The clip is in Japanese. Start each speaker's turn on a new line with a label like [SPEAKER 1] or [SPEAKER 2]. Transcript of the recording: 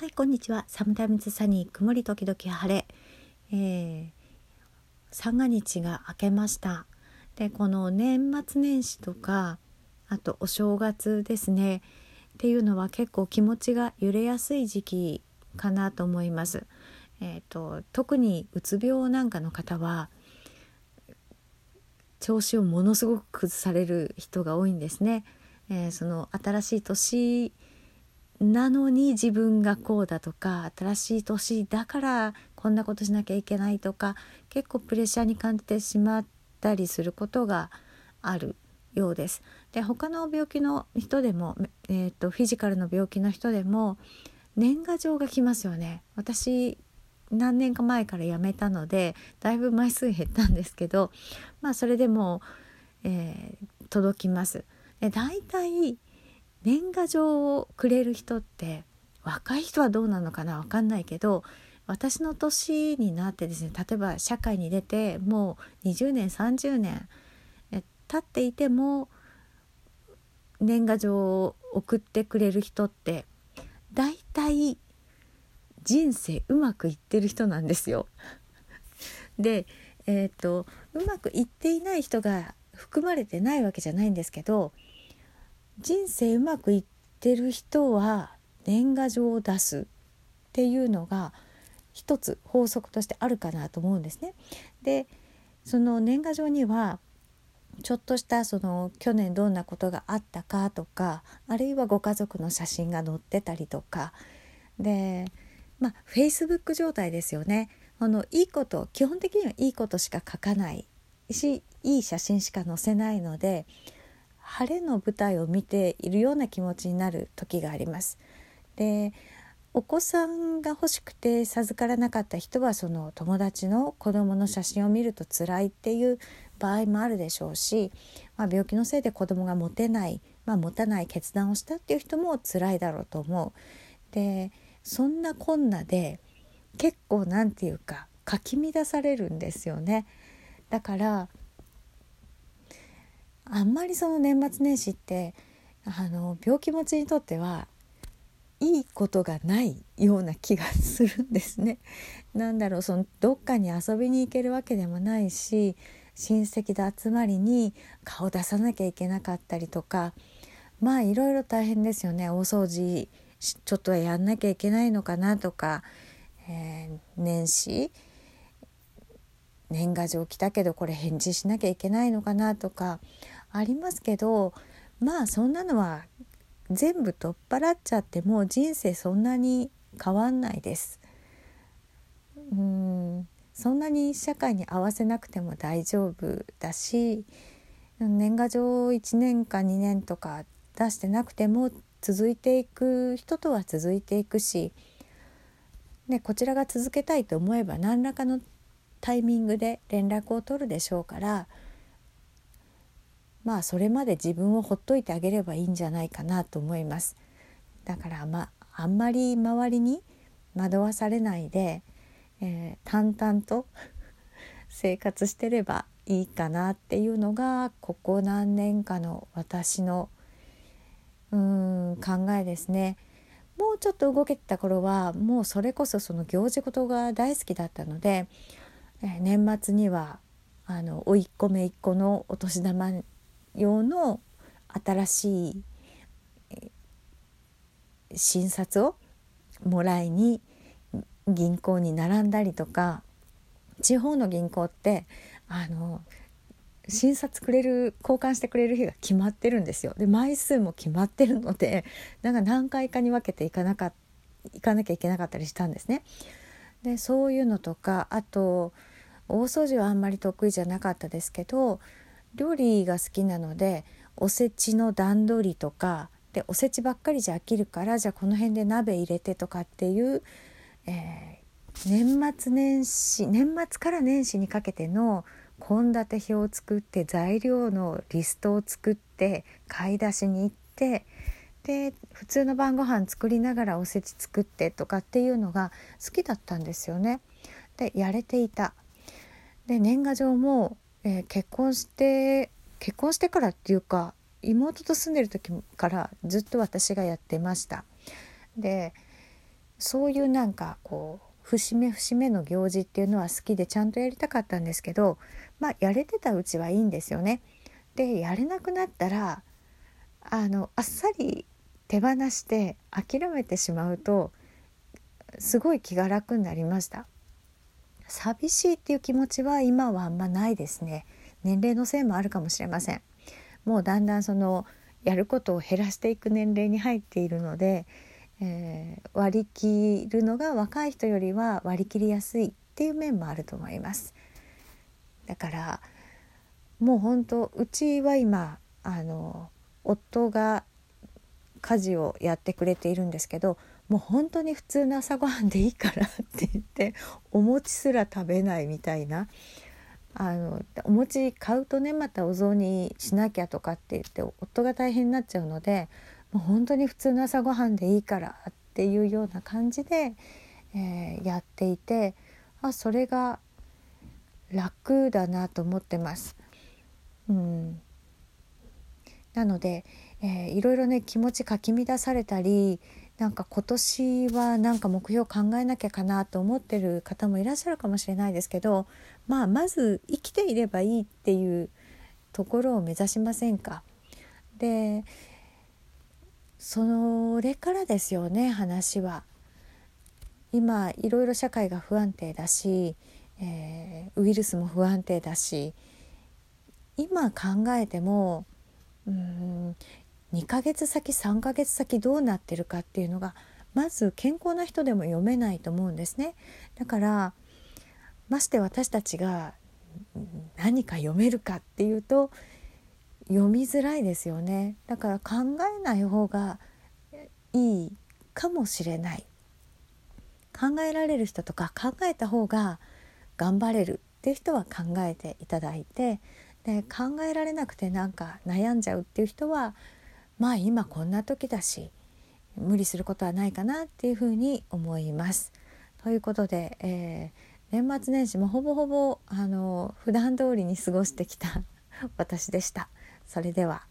[SPEAKER 1] はいこんにちはサムタイムズサニー曇り時々晴れ、えー、三が日が明けましたでこの年末年始とかあとお正月ですねっていうのは結構気持ちが揺れやすい時期かなと思います。えーと、特にうつ病なんかの方は調子をものすごく崩される人が多いんですね。えー、その新しい年なのに自分がこうだとか新しい年だからこんなことしなきゃいけないとか結構プレッシャーに感じてしまったりすることがあるようです。で他の病気の人でも、えーと、フィジカルの病気の人でも年賀状が来ますよね。私何年か前からやめたのでだいぶ枚数減ったんですけどまあそれでも、えー、届きます。で大体年賀状をくれる人って若い人はどうなのかな分かんないけど私の年になってですね例えば社会に出てもう20年30年経っていても年賀状を送ってくれる人って大体人生うまくいってる人なんですよ。で、えーと、うまくいっていない人が含まれてないわけじゃないんですけど人生うまくいってる人は年賀状を出すっていうのが一つ法則としてあるかなと思うんですね。でその年賀状にはちょっとしたその去年どんなことがあったかとかあるいはご家族の写真が載ってたりとかでまあフェイスブック状態ですよねあのいいこと基本的にはいいことしか書かないしいい写真しか載せないので晴れの舞台を見ているような気持ちになる時があります。でお子さんが欲しくて授からなかった人はその友達の子供の写真を見ると辛いっていう場合もあるでしょうし、まあ、病気のせいで子供が持てない、まあ、持たない決断をしたっていう人も辛いだろうと思う。でそんなこんなで結構何て言うかかき乱されるんですよね。だからあんまりその年末年始ってあの病気持ちにとってはいいことがないような気がするんですね。なんだろうそのどっかに遊びに行けるわけでもないし親戚で集まりに顔出さなきゃいけなかったりとかまあいろいろ大変ですよね大掃除ちょっとはやんなきゃいけないのかなとか、えー、年始年賀状来たけどこれ返事しなきゃいけないのかなとかありますけどまあそんなのは全部取っ払っちゃっても人生そんなに変わんないです。うんそんなに社会に合わせなくても大丈夫だし年賀状1年か2年とか出してなくても続いていく人とは続いていくし、ね、こちらが続けたいと思えば何らかのタイミングで連絡を取るでしょうからまあそれまで自分をほっといてあげればいいんじゃないかなと思います。だからまああんまり周りに惑わされないで、えー、淡々と 生活してればいいかなっていうのがここ何年かの私のうん考えですね。もうちょっと動けてた頃はもうそれこそその行事事が大好きだったので、えー、年末にはあの甥っ子姪っ子のお年玉用の新しい診察をもらいに銀行に並んだりとか地方の銀行ってあの診察くれる交換してくれる日が決まってるんですよで枚数も決まってるのでなんか何回かに分けていかなか行かなきゃいけなかったりしたんですね。でそういうのとかあと大掃除はあんまり得意じゃなかったですけど料理が好きなのでおせちの段取りとかでおせちばっかりじゃ飽きるからじゃあこの辺で鍋入れてとかっていう、えー、年末年始年末から年始にかけての献立表を作って材料のリストを作って買い出しに行ってで普通の晩ご飯作りながらおせち作ってとかっていうのが好きだったんですよね。でやれていた。で年賀状もえー、結婚して結婚してからっていうか妹と住んでる時からずっと私がやってました。でそういうなんかこう節目節目の行事っていうのは好きでちゃんとやりたかったんですけどまあやれてたうちはいいんですよね。でやれなくなったらあのあっさり手放して諦めてしまうとすごい気が楽になりました寂しいっていう気持ちは今はあんまないですね。年齢のせいもあるかもしれません。もうだんだんそのやることを減らしていく年齢に入っているので、えー、割り切るのが若い人よりは割り切りやすいっていう面もあると思います。だからもう本当うちは今あの夫が家事をやってくれているんですけどもう本当に普通の朝ごはんでいいからって言ってお餅すら食べないみたいなあのお餅買うとねまたお雑煮しなきゃとかって言って夫が大変になっちゃうのでもう本当に普通の朝ごはんでいいからっていうような感じで、えー、やっていてあそれが楽だなと思ってます。うん、なので、えー、いろいろね気持ちかき乱されたりなんか今年はなんか目標考えなきゃかなと思ってる方もいらっしゃるかもしれないですけどまあまず生きていればいいっていうところを目指しませんか？でそれからですよね話は。今いろいろ社会が不安定だし、えー、ウイルスも不安定だし今考えてもうん2ヶ月先3ヶ月先どうなってるかっていうのがまず健康な人でも読めないと思うんですね。だからまして私たちが何か読めるかっていうと読みづらいですよね。だから考えない方がいいかもしれない。考えられる人とか考えた方が頑張れるっていう人は考えていただいてで考えられなくてなんか悩んじゃうっていう人はまあ今こんな時だし無理することはないかなっていうふうに思います。ということで、えー、年末年始もほぼほぼあの普段通りに過ごしてきた 私でした。それでは